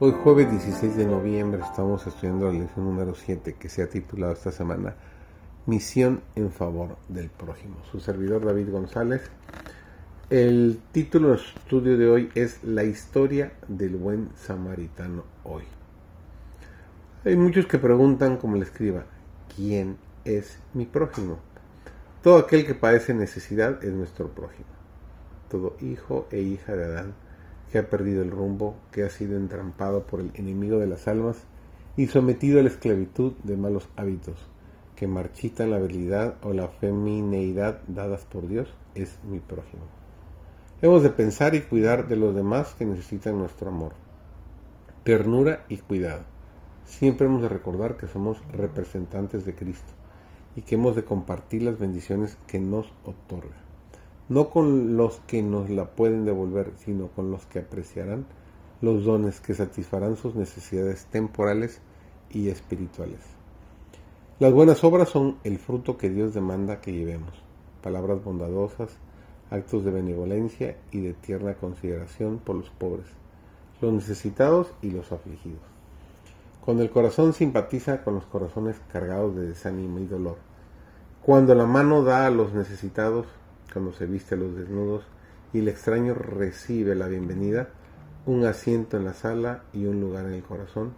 Hoy jueves 16 de noviembre estamos estudiando la lección número 7 que se ha titulado esta semana Misión en favor del prójimo. Su servidor David González. El título del estudio de hoy es La historia del buen samaritano hoy. Hay muchos que preguntan, como le escriba, ¿quién es mi prójimo? Todo aquel que padece necesidad es nuestro prójimo. Todo hijo e hija de Adán que ha perdido el rumbo, que ha sido entrampado por el enemigo de las almas y sometido a la esclavitud de malos hábitos, que marchitan la habilidad o la femineidad dadas por Dios, es mi prójimo. Hemos de pensar y cuidar de los demás que necesitan nuestro amor, ternura y cuidado. Siempre hemos de recordar que somos representantes de Cristo y que hemos de compartir las bendiciones que nos otorga no con los que nos la pueden devolver, sino con los que apreciarán los dones que satisfarán sus necesidades temporales y espirituales. Las buenas obras son el fruto que Dios demanda que llevemos, palabras bondadosas, actos de benevolencia y de tierna consideración por los pobres, los necesitados y los afligidos. Cuando el corazón simpatiza con los corazones cargados de desánimo y dolor, cuando la mano da a los necesitados, cuando se viste a los desnudos y el extraño recibe la bienvenida, un asiento en la sala y un lugar en el corazón.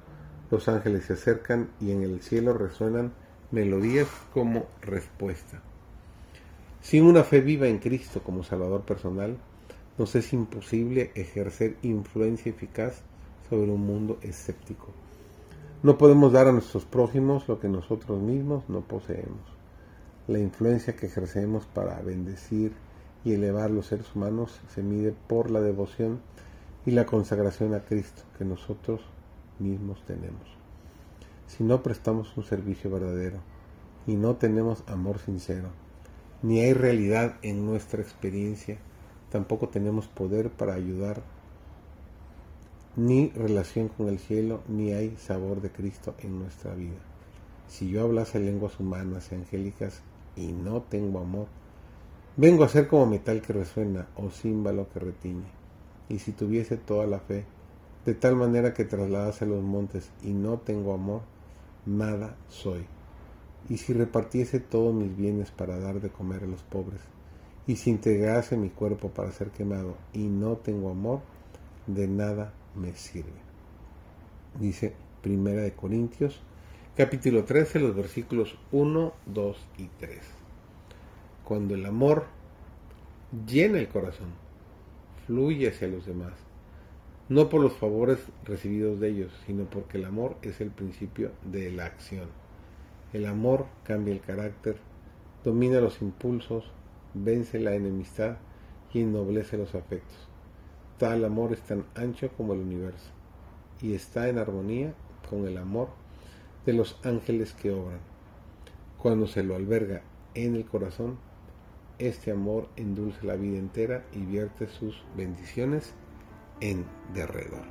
Los ángeles se acercan y en el cielo resuenan melodías como respuesta. Sin una fe viva en Cristo como Salvador personal, nos es imposible ejercer influencia eficaz sobre un mundo escéptico. No podemos dar a nuestros prójimos lo que nosotros mismos no poseemos la influencia que ejercemos para bendecir y elevar los seres humanos se mide por la devoción y la consagración a Cristo que nosotros mismos tenemos. Si no prestamos un servicio verdadero y no tenemos amor sincero, ni hay realidad en nuestra experiencia, tampoco tenemos poder para ayudar, ni relación con el cielo, ni hay sabor de Cristo en nuestra vida. Si yo hablase lenguas humanas y angélicas y no tengo amor. Vengo a ser como metal que resuena o címbalo que retiñe. Y si tuviese toda la fe, de tal manera que trasladase los montes y no tengo amor, nada soy. Y si repartiese todos mis bienes para dar de comer a los pobres, y si integrase mi cuerpo para ser quemado y no tengo amor, de nada me sirve. Dice Primera de Corintios capítulo 13, los versículos 1, 2 y 3. Cuando el amor llena el corazón, fluye hacia los demás, no por los favores recibidos de ellos, sino porque el amor es el principio de la acción. El amor cambia el carácter, domina los impulsos, vence la enemistad y ennoblece los afectos. Tal amor es tan ancho como el universo y está en armonía con el amor de los ángeles que obran. Cuando se lo alberga en el corazón, este amor endulce la vida entera y vierte sus bendiciones en derredor.